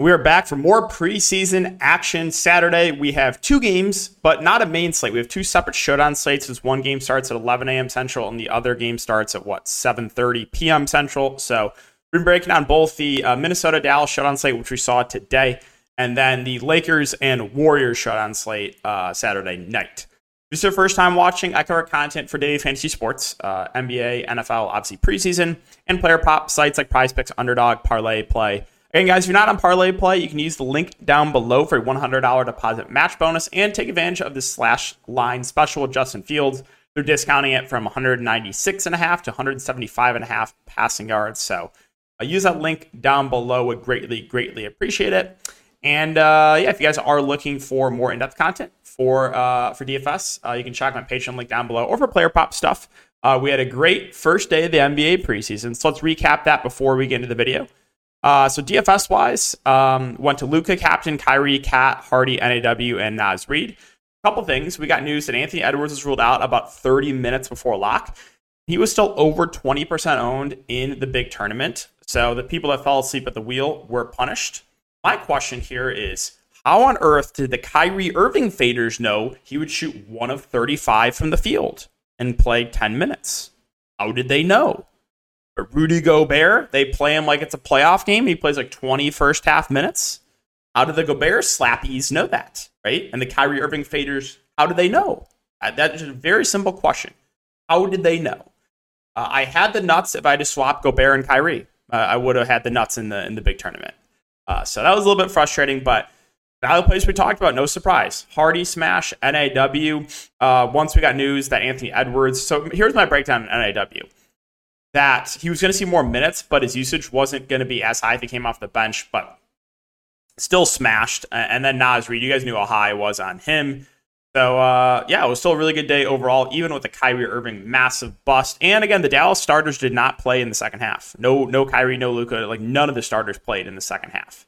We are back for more preseason action Saturday. We have two games, but not a main slate. We have two separate showdown slates. As one game starts at 11 a.m. Central, and the other game starts at what 7:30 p.m. Central. So we're breaking down both the uh, Minnesota Dallas showdown slate, which we saw today, and then the Lakers and Warriors showdown slate uh, Saturday night. If this is your first time watching, I cover content for daily fantasy sports, uh, NBA, NFL, obviously preseason, and player prop sites like Prize Picks, Underdog, Parlay, Play Again, guys, if you're not on Parlay Play, you can use the link down below for a $100 deposit match bonus and take advantage of this slash line special with Justin Fields. They're discounting it from 196 and a half to 175 and a half passing yards. So uh, use that link down below. Would greatly, greatly appreciate it. And uh, yeah, if you guys are looking for more in-depth content for uh, for DFS, uh, you can check my Patreon link down below. Or for player prop stuff, uh, we had a great first day of the NBA preseason. So let's recap that before we get into the video. Uh, so DFS wise, um, went to Luka, Captain, Kyrie, Cat, Hardy, NAW, and Naz Reid. A couple things. We got news that Anthony Edwards was ruled out about 30 minutes before lock. He was still over 20% owned in the big tournament. So the people that fell asleep at the wheel were punished. My question here is how on earth did the Kyrie Irving faders know he would shoot one of 35 from the field and play 10 minutes? How did they know? Rudy Gobert, they play him like it's a playoff game. He plays like 20 first half minutes. How do the Gobert slappies know that, right? And the Kyrie Irving faders, how do they know? Uh, That's a very simple question. How did they know? Uh, I had the nuts if I had to swap Gobert and Kyrie. Uh, I would have had the nuts in the in the big tournament. Uh, so that was a little bit frustrating, but the other place we talked about, no surprise. Hardy smash, NAW. Uh, once we got news that Anthony Edwards. So here's my breakdown in NAW that he was going to see more minutes, but his usage wasn't going to be as high if he came off the bench, but still smashed. And then Naz Reid, you guys knew how high was on him. So, uh, yeah, it was still a really good day overall, even with the Kyrie Irving massive bust. And again, the Dallas starters did not play in the second half. No, no Kyrie, no Luka. Like none of the starters played in the second half.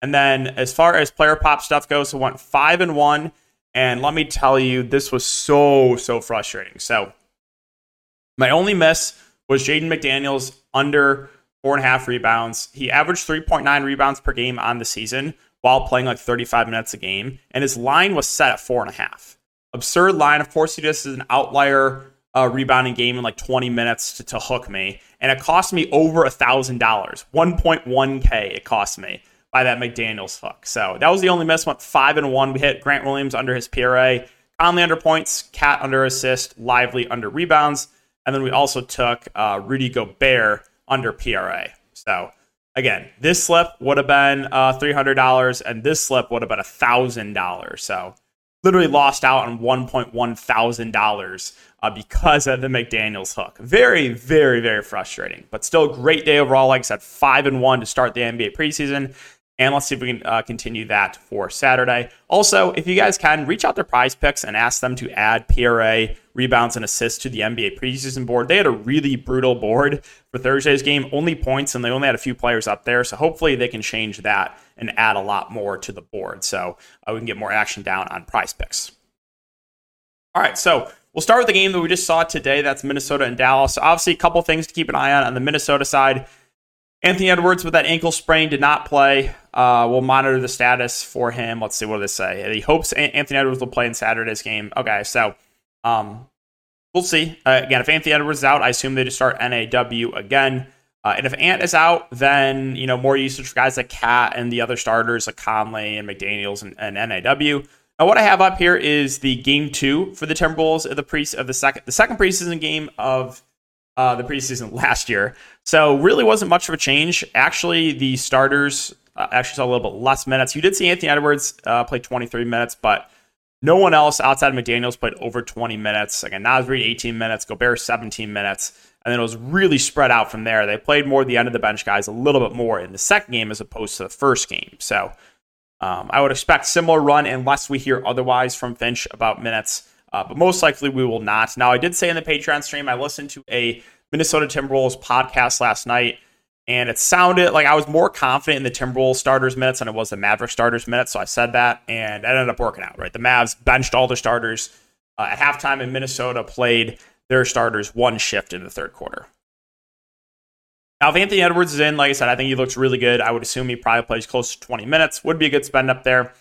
And then as far as player prop stuff goes, it went five and one. And let me tell you, this was so, so frustrating. So, my only miss was Jaden McDaniels under four and a half rebounds. He averaged 3.9 rebounds per game on the season while playing like 35 minutes a game, and his line was set at four and a half. Absurd line. Of course, he just is an outlier uh, rebounding game in like 20 minutes to, to hook me, and it cost me over a thousand dollars, 1.1k. It cost me by that McDaniel's hook. So that was the only miss. Went five and one. We hit Grant Williams under his PRA, Conley under points, Cat under assist, Lively under rebounds. And then we also took uh, Rudy Gobert under PRA. So again, this slip would have been uh, $300 and this slip would have been $1,000. So literally lost out on $1.1 thousand uh, because of the McDaniels hook. Very, very, very frustrating, but still a great day overall. Like I said, five and one to start the NBA preseason. And let's see if we can uh, continue that for Saturday. Also, if you guys can, reach out to Prize Picks and ask them to add PRA rebounds and assists to the NBA preseason board. They had a really brutal board for Thursday's game, only points, and they only had a few players up there. So hopefully they can change that and add a lot more to the board so uh, we can get more action down on Prize Picks. All right, so we'll start with the game that we just saw today. That's Minnesota and Dallas. So obviously, a couple things to keep an eye on on the Minnesota side. Anthony Edwards with that ankle sprain did not play. Uh, we'll monitor the status for him. Let's see what they say. He hopes Anthony Edwards will play in Saturday's game. Okay, so um, we'll see. Uh, again, if Anthony Edwards is out, I assume they just start NAW again. Uh, and if Ant is out, then you know more usage for guys like Cat and the other starters like Conley and McDaniel's and, and NAW. Now, what I have up here is the game two for the Timberwolves of the pre of the second the second preseason game of uh, the preseason last year. So really wasn't much of a change. Actually, the starters uh, actually saw a little bit less minutes. You did see Anthony Edwards uh, play 23 minutes, but no one else outside of McDaniels played over 20 minutes. Again, Naz Reid 18 minutes, Gobert 17 minutes, and then it was really spread out from there. They played more the end of the bench guys a little bit more in the second game as opposed to the first game. So um, I would expect similar run unless we hear otherwise from Finch about minutes. Uh, but most likely we will not. Now, I did say in the Patreon stream, I listened to a Minnesota Timberwolves podcast last night, and it sounded like I was more confident in the Timberwolves starters minutes than it was the Maverick starters minutes. So I said that, and it ended up working out, right? The Mavs benched all their starters uh, at halftime, in Minnesota played their starters one shift in the third quarter. Now, if Anthony Edwards is in, like I said, I think he looks really good. I would assume he probably plays close to 20 minutes. Would be a good spend up there.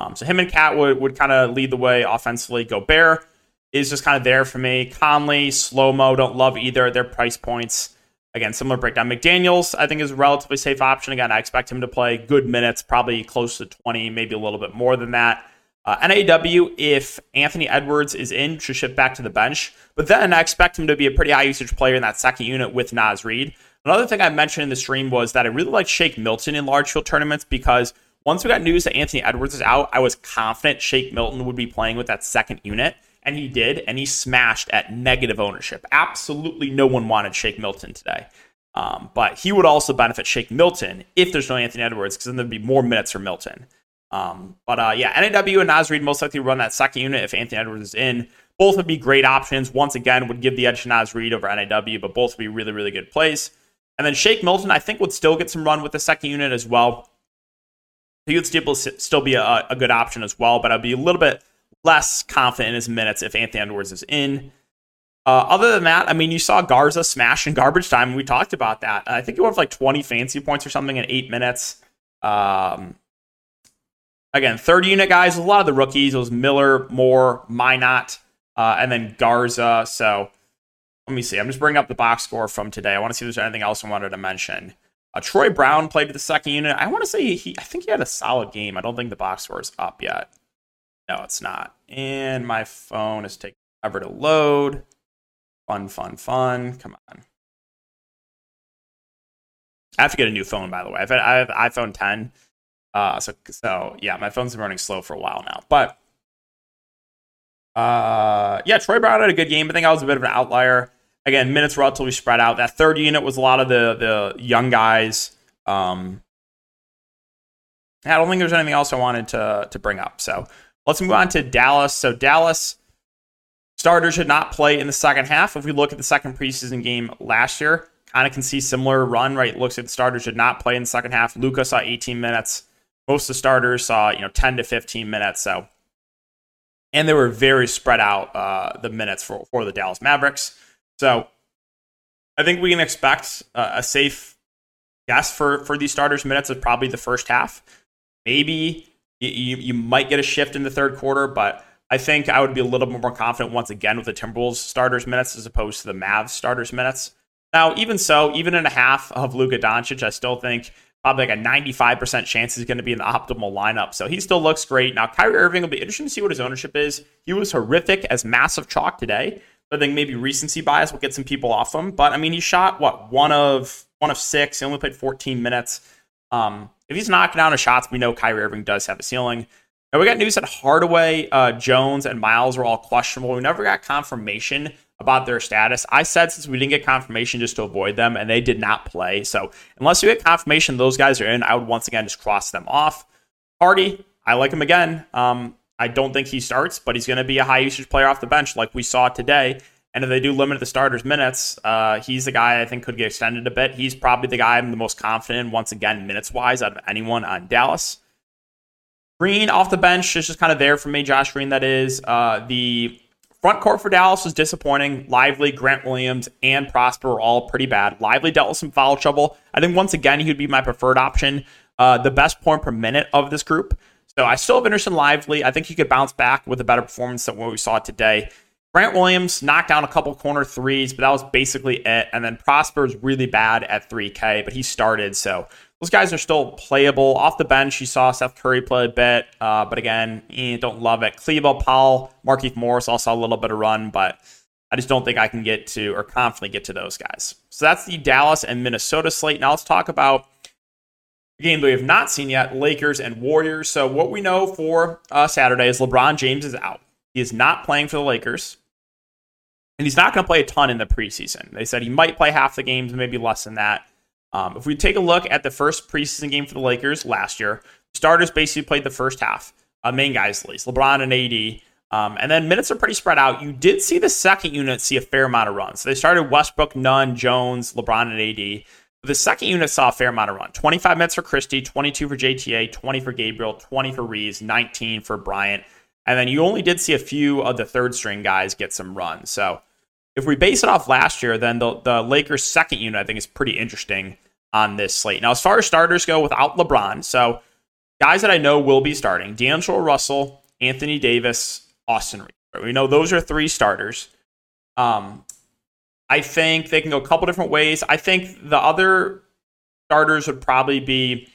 Um, so him and Cat would, would kind of lead the way offensively. Gobert is just kind of there for me. Conley, slow mo, don't love either. Their price points. Again, similar breakdown. McDaniels, I think, is a relatively safe option. Again, I expect him to play good minutes, probably close to 20, maybe a little bit more than that. Uh, NAW, if Anthony Edwards is in, should shift back to the bench. But then I expect him to be a pretty high usage player in that second unit with Naz Reid. Another thing I mentioned in the stream was that I really like Shake Milton in large field tournaments because once we got news that Anthony Edwards is out, I was confident Shake Milton would be playing with that second unit. And he did, and he smashed at negative ownership. Absolutely no one wanted Shake Milton today. Um, but he would also benefit Shake Milton if there's no Anthony Edwards, because then there'd be more minutes for Milton. Um, but uh, yeah, NAW and Naz Reid most likely run that second unit if Anthony Edwards is in. Both would be great options. Once again, would give the edge to Naz Reid over NAW, but both would be really, really good plays. And then Shake Milton, I think, would still get some run with the second unit as well. He would still, still be a, a good option as well, but I'd be a little bit less confident in his minutes if Anthony Edwards is in. Uh, other than that, I mean, you saw Garza smash in garbage time, and we talked about that. I think he went for like 20 fancy points or something in eight minutes. Um, again, third unit guys, a lot of the rookies. It was Miller, Moore, Minott, uh, and then Garza. So let me see. I'm just bringing up the box score from today. I want to see if there's anything else I wanted to mention. Uh, Troy Brown played the second unit. I want to say he, I think he had a solid game. I don't think the box score is up yet. No, it's not. And my phone is taking ever to load. Fun, fun, fun. Come on. I have to get a new phone, by the way. I've had, I have iPhone 10. Uh, so, so yeah, my phone's been running slow for a while now. But uh, yeah, Troy Brown had a good game. I think I was a bit of an outlier again, minutes relatively spread out. That third unit was a lot of the the young guys. Um, I don't think there's anything else I wanted to to bring up. So let's move on to Dallas. So Dallas starters should not play in the second half. If we look at the second preseason game last year, kind of can see similar run. Right, looks like starters should not play in the second half. Luka saw 18 minutes. Most of the starters saw you know 10 to 15 minutes. So. And they were very spread out uh, the minutes for, for the Dallas Mavericks. So I think we can expect uh, a safe guess for for these starters minutes of probably the first half. Maybe you, you might get a shift in the third quarter, but I think I would be a little bit more confident once again with the Timberwolves starters minutes as opposed to the Mavs starters minutes. Now, even so, even in a half of Luka Doncic, I still think probably like a 95% chance he's going to be in the optimal lineup. So he still looks great. Now, Kyrie Irving will be interesting to see what his ownership is. He was horrific as massive chalk today. I think maybe recency bias will get some people off him. But I mean, he shot what one of one of six. He only played 14 minutes. Um, if he's knocking down his shots, we know Kyrie Irving does have a ceiling. Now we got news that Hardaway, uh, Jones, and Miles were all questionable. We never got confirmation about their status. I said since we didn't get confirmation just to avoid them, and they did not play. So unless you get confirmation those guys are in, I would once again just cross them off. Hardy, I like him again. Um, I don't think he starts, but he's going to be a high usage player off the bench like we saw today. And if they do limit the starters' minutes, uh, he's the guy I think could get extended a bit. He's probably the guy I'm the most confident in, once again, minutes wise, out of anyone on Dallas. Green off the bench is just kind of there for me. Josh Green, that is. Uh, the front court for Dallas was disappointing. Lively, Grant Williams, and Prosper were all pretty bad. Lively dealt with some foul trouble. I think once again he would be my preferred option. Uh, the best point per minute of this group. So I still have interest in Lively. I think he could bounce back with a better performance than what we saw today. Grant Williams knocked down a couple corner threes, but that was basically it. And then Prosper is really bad at 3K, but he started. So those guys are still playable. Off the bench, you saw Seth Curry play a bit, uh, but again, eh, don't love it. Kleber, Powell, Markieff Morris all saw a little bit of run, but I just don't think I can get to or confidently get to those guys. So that's the Dallas and Minnesota slate. Now let's talk about game that we have not seen yet Lakers and Warriors. So, what we know for uh, Saturday is LeBron James is out. He is not playing for the Lakers. And he's not going to play a ton in the preseason. They said he might play half the games, maybe less than that. Um, if we take a look at the first preseason game for the Lakers last year, starters basically played the first half. Uh, main guys, at least LeBron and AD. Um, and then minutes are pretty spread out. You did see the second unit see a fair amount of runs. So they started Westbrook, Nunn, Jones, LeBron, and AD. The second unit saw a fair amount of run 25 minutes for Christie, 22 for JTA, 20 for Gabriel, 20 for Reaves, 19 for Bryant. And then you only did see a few of the third string guys get some runs. So if we base it off last year, then the, the Lakers' second unit, I think, is pretty interesting on this slate. Now, as far as starters go without LeBron, so guys that I know will be starting D'Angelo Russell, Anthony Davis, Austin Reed. We know those are three starters. Um, I think they can go a couple different ways. I think the other starters would probably be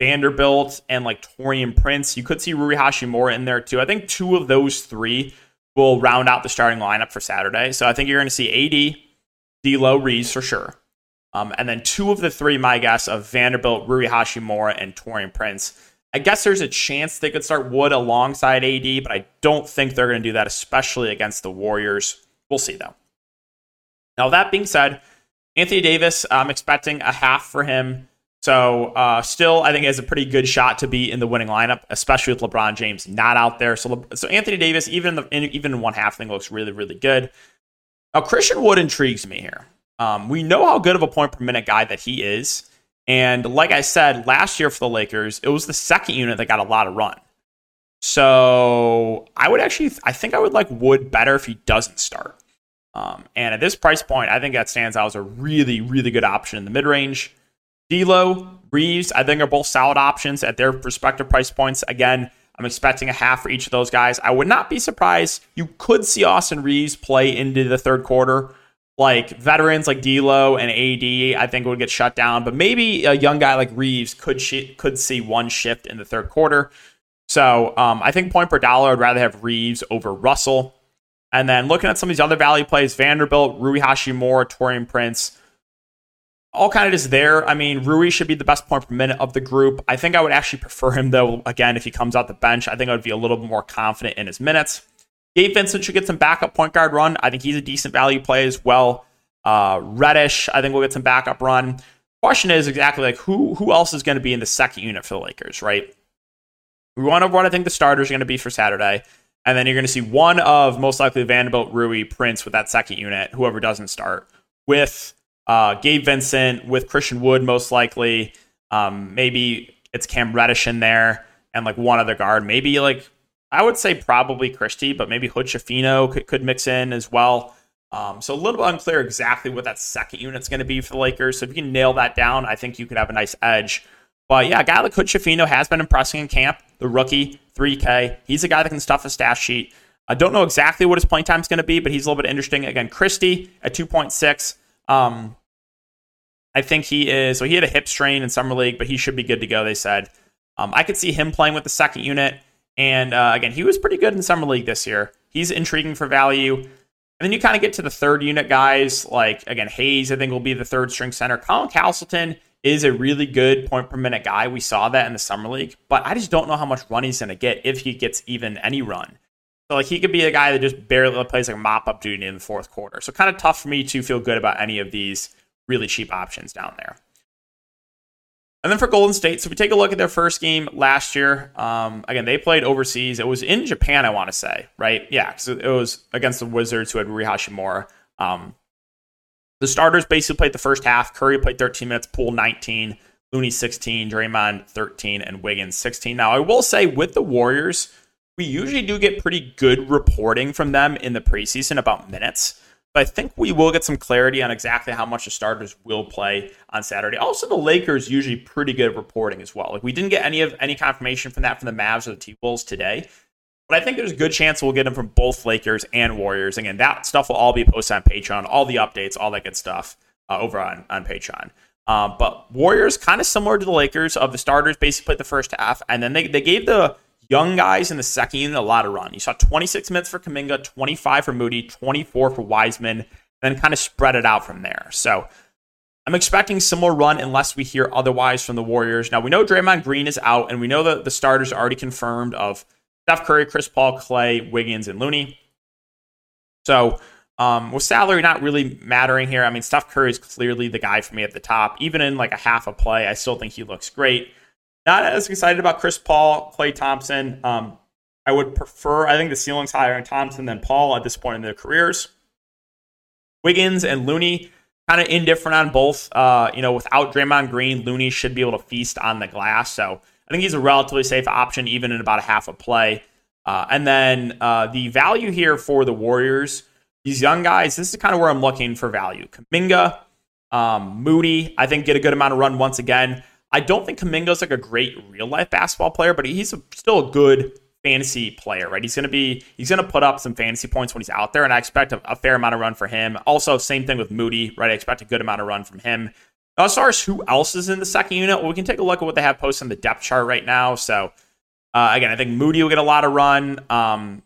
Vanderbilt and like Taurean Prince. You could see Rui Hachimura in there too. I think two of those three will round out the starting lineup for Saturday. So I think you're going to see AD, D'Lo, Reaves for sure. Um, and then two of the three, my guess, of Vanderbilt, Rui Hachimura, and Taurean Prince. I guess there's a chance they could start Wood alongside AD, but I don't think they're going to do that, especially against the Warriors. We'll see, though. Now, that being said, Anthony Davis, I'm expecting a half for him. So, uh, still, I think has a pretty good shot to be in the winning lineup, especially with LeBron James not out there. So, Le- so Anthony Davis, even in, the, even in one half, thing, looks really, really good. Now, Christian Wood intrigues me here. Um, we know how good of a point per minute guy that he is. And like I said, last year for the Lakers, it was the second unit that got a lot of run. So I would actually, I think I would like Wood better if he doesn't start. Um, and at this price point, I think that stands out as a really, really good option in the mid range. D'Lo, Reaves, I think are both solid options at their respective price points. Again, I'm expecting a half for each of those guys. I would not be surprised. You could see Austin Reaves play into the third quarter like veterans like D'Lo and AD, I think would get shut down. But maybe a young guy like Reaves could sh- could see one shift in the third quarter. So um, I think point per dollar, I'd rather have Reaves over Russell. And then looking at some of these other value plays, Vanderbilt, Rui Hachimura, Taurean Prince, all kind of just there. I mean, Rui should be the best point per minute of the group. I think I would actually prefer him though. Again, if he comes out the bench, I think I would be a little bit more confident in his minutes. Gabe Vincent should get some backup point guard run. I think he's a decent value play as well. Uh, Reddish, I think we'll get some backup run. Question is exactly like who who else is going to be in the second unit for the Lakers, right? We want to what I think the starters are going to be for Saturday, and then you're going to see one of most likely Vanderbilt, Rui, Prince with that second unit, whoever doesn't start, with uh, Gabe Vincent, with Christian Wood most likely. Um, maybe it's Cam Reddish in there, and like one other guard, maybe like I would say probably Christie, but maybe Hood Schifino could, could mix in as well. Um, so a little bit unclear exactly what that second unit's going to be for the Lakers. So if you can nail that down, I think you could have a nice edge. But yeah, a guy like Hood Schifino has been impressing in camp. The rookie, 3K. He's a guy that can stuff a stat sheet. I don't know exactly what his playing time is going to be, but he's a little bit interesting. Again, Christie at 2.6. Um, I think he is. So he had a hip strain in summer league, but he should be good to go. They said. Um, I could see him playing with the second unit. And uh, again, he was pretty good in summer league this year. He's intriguing for value. And then you kind of get to the third unit guys, like again, Hayes, I think will be the third string center. Colin Castleton is a really good point per minute guy. We saw that in the summer league, but I just don't know how much run he's going to get if he gets even any run. So like he could be a guy that just barely plays like a mop up duty in the fourth quarter. So kind of tough for me to feel good about any of these really cheap options down there. And then for Golden State, so if we take a look at their first game last year. Um, again, they played overseas. It was in Japan, I want to say, right? Yeah, because it was against the Wizards who had Rui Hachimura. Um, the starters basically played the first half. Curry played 13 minutes, Poole 19, Looney 16, Draymond 13, and Wiggins 16. Now, I will say with the Warriors, we usually do get pretty good reporting from them in the preseason about minutes. But I think we will get some clarity on exactly how much the starters will play on Saturday. Also, the Lakers usually pretty good reporting as well. Like we didn't get any of any confirmation from that from the Mavs or the T Wolves today. But I think there's a good chance we'll get them from both Lakers and Warriors. Again, that stuff will all be posted on Patreon, all the updates, all that good stuff uh, over on, on Patreon. Um, but Warriors, kind of similar to the Lakers, of the starters basically played the first half, and then they, they gave the young guys in the second unit a lot of run. You saw 26 minutes for Kuminga, 25 for Moody, 24 for Wiseman, then kind of spread it out from there. So I'm expecting similar run unless we hear otherwise from the Warriors. Now we know Draymond Green is out, and we know that the starters are already confirmed of Steph Curry, Chris Paul, Klay, Wiggins, and Looney. So um, with salary not really mattering here, I mean Steph Curry is clearly the guy for me at the top. Even in like a half a play, I still think he looks great. Not as excited about Chris Paul, Klay Thompson. Um, I would prefer, I think the ceiling's higher in Thompson than Paul at this point in their careers. Wiggins and Looney, kind of indifferent on both. Uh, you know, without Draymond Green, Looney should be able to feast on the glass. So I think he's a relatively safe option, even in about a half a play. Uh, and then uh, the value here for the Warriors these young guys, this is kind of where I'm looking for value. Kuminga, um, Moody, I think get a good amount of run once again. I don't think Kuminga's like a great real life basketball player, but he's a, still a good fantasy player, right? He's going to be he's going to put up some fantasy points when he's out there, and I expect a, a, fair amount of run for him. Also, same thing with Moody, right? I expect a good amount of run from him. As far as who else is in the second unit, well, we can take a look at what they have posted in the depth chart right now. So, uh, again, I think Moody will get a lot of run. Um,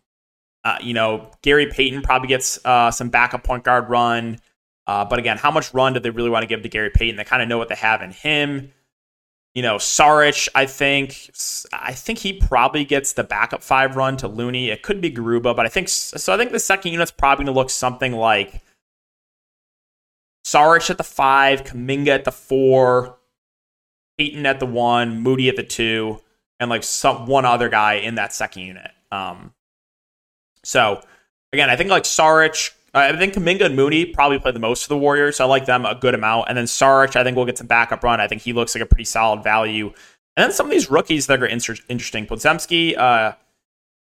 uh, you know, Gary Payton probably gets uh, some backup point guard run. Uh, but again, how much run do they really want to give to Gary Payton? They kind of know what they have in him. You know, Saric, I think, I think he probably gets the backup five run to Looney. It could be Garuba, but I think so. I think the second unit's probably going to look something like Saric at the five, Kuminga at the four, Payton at the one, Moody at the two, and like some one other guy in that second unit. Um, so again, I think like Saric, I think Kuminga and Moody probably play the most for the Warriors. So I like them a good amount. And then Saric, I think we'll get some backup run. I think he looks like a pretty solid value. And then some of these rookies that are inter- interesting. Podziemski, uh,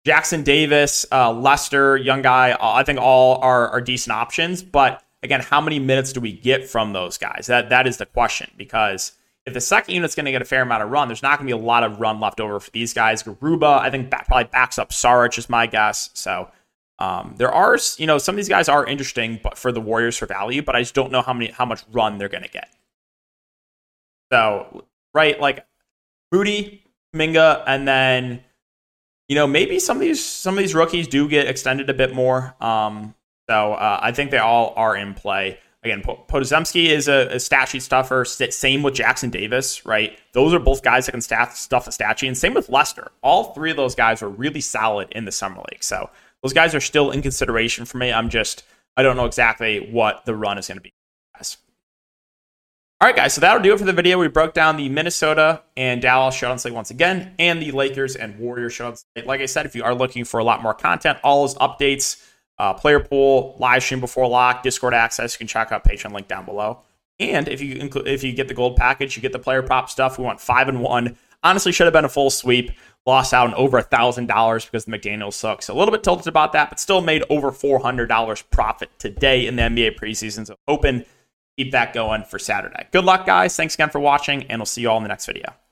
Jackson Davis, uh, Lester, young guy, uh, I think all are, are decent options. But again, how many minutes do we get from those guys? That That is the question because if the second unit's going to get a fair amount of run, there's not going to be a lot of run left over for these guys. Garuba, I think, back, probably backs up Saric, is my guess. So um, there are, you know, some of these guys are interesting, but for the Warriors for value, but I just don't know how many, how much run they're going to get. So, right, like Moody, Minga, and then, you know, maybe some of these, some of these rookies do get extended a bit more. Um, so uh, I think they all are in play. Again, Podziemski is a, a stat sheet stuffer. Same with Jackson Davis, right? Those are both guys that can staff, stuff a stat sheet. And same with Lester. All three of those guys were really solid in the summer league. So those guys are still in consideration for me. I'm just I don't know exactly what the run is going to be. All right, guys. So that'll do it for the video. We broke down the Minnesota and Dallas showdown slate once again, and the Lakers and Warriors showdown slate. Like I said, if you are looking for a lot more content, all those updates uh, player pool, live stream before lock, Discord access. You can check out Patreon link down below. And if you if you get the gold package, you get the player prop stuff. We want five and one. Honestly, should have been a full sweep. Lost out on over a thousand dollars because the McDaniels sucks. A little bit tilted about that, but still made over four hundred dollars profit today in the NBA preseason. So hoping keep that going for Saturday. Good luck, guys. Thanks again for watching, and we'll see you all in the next video.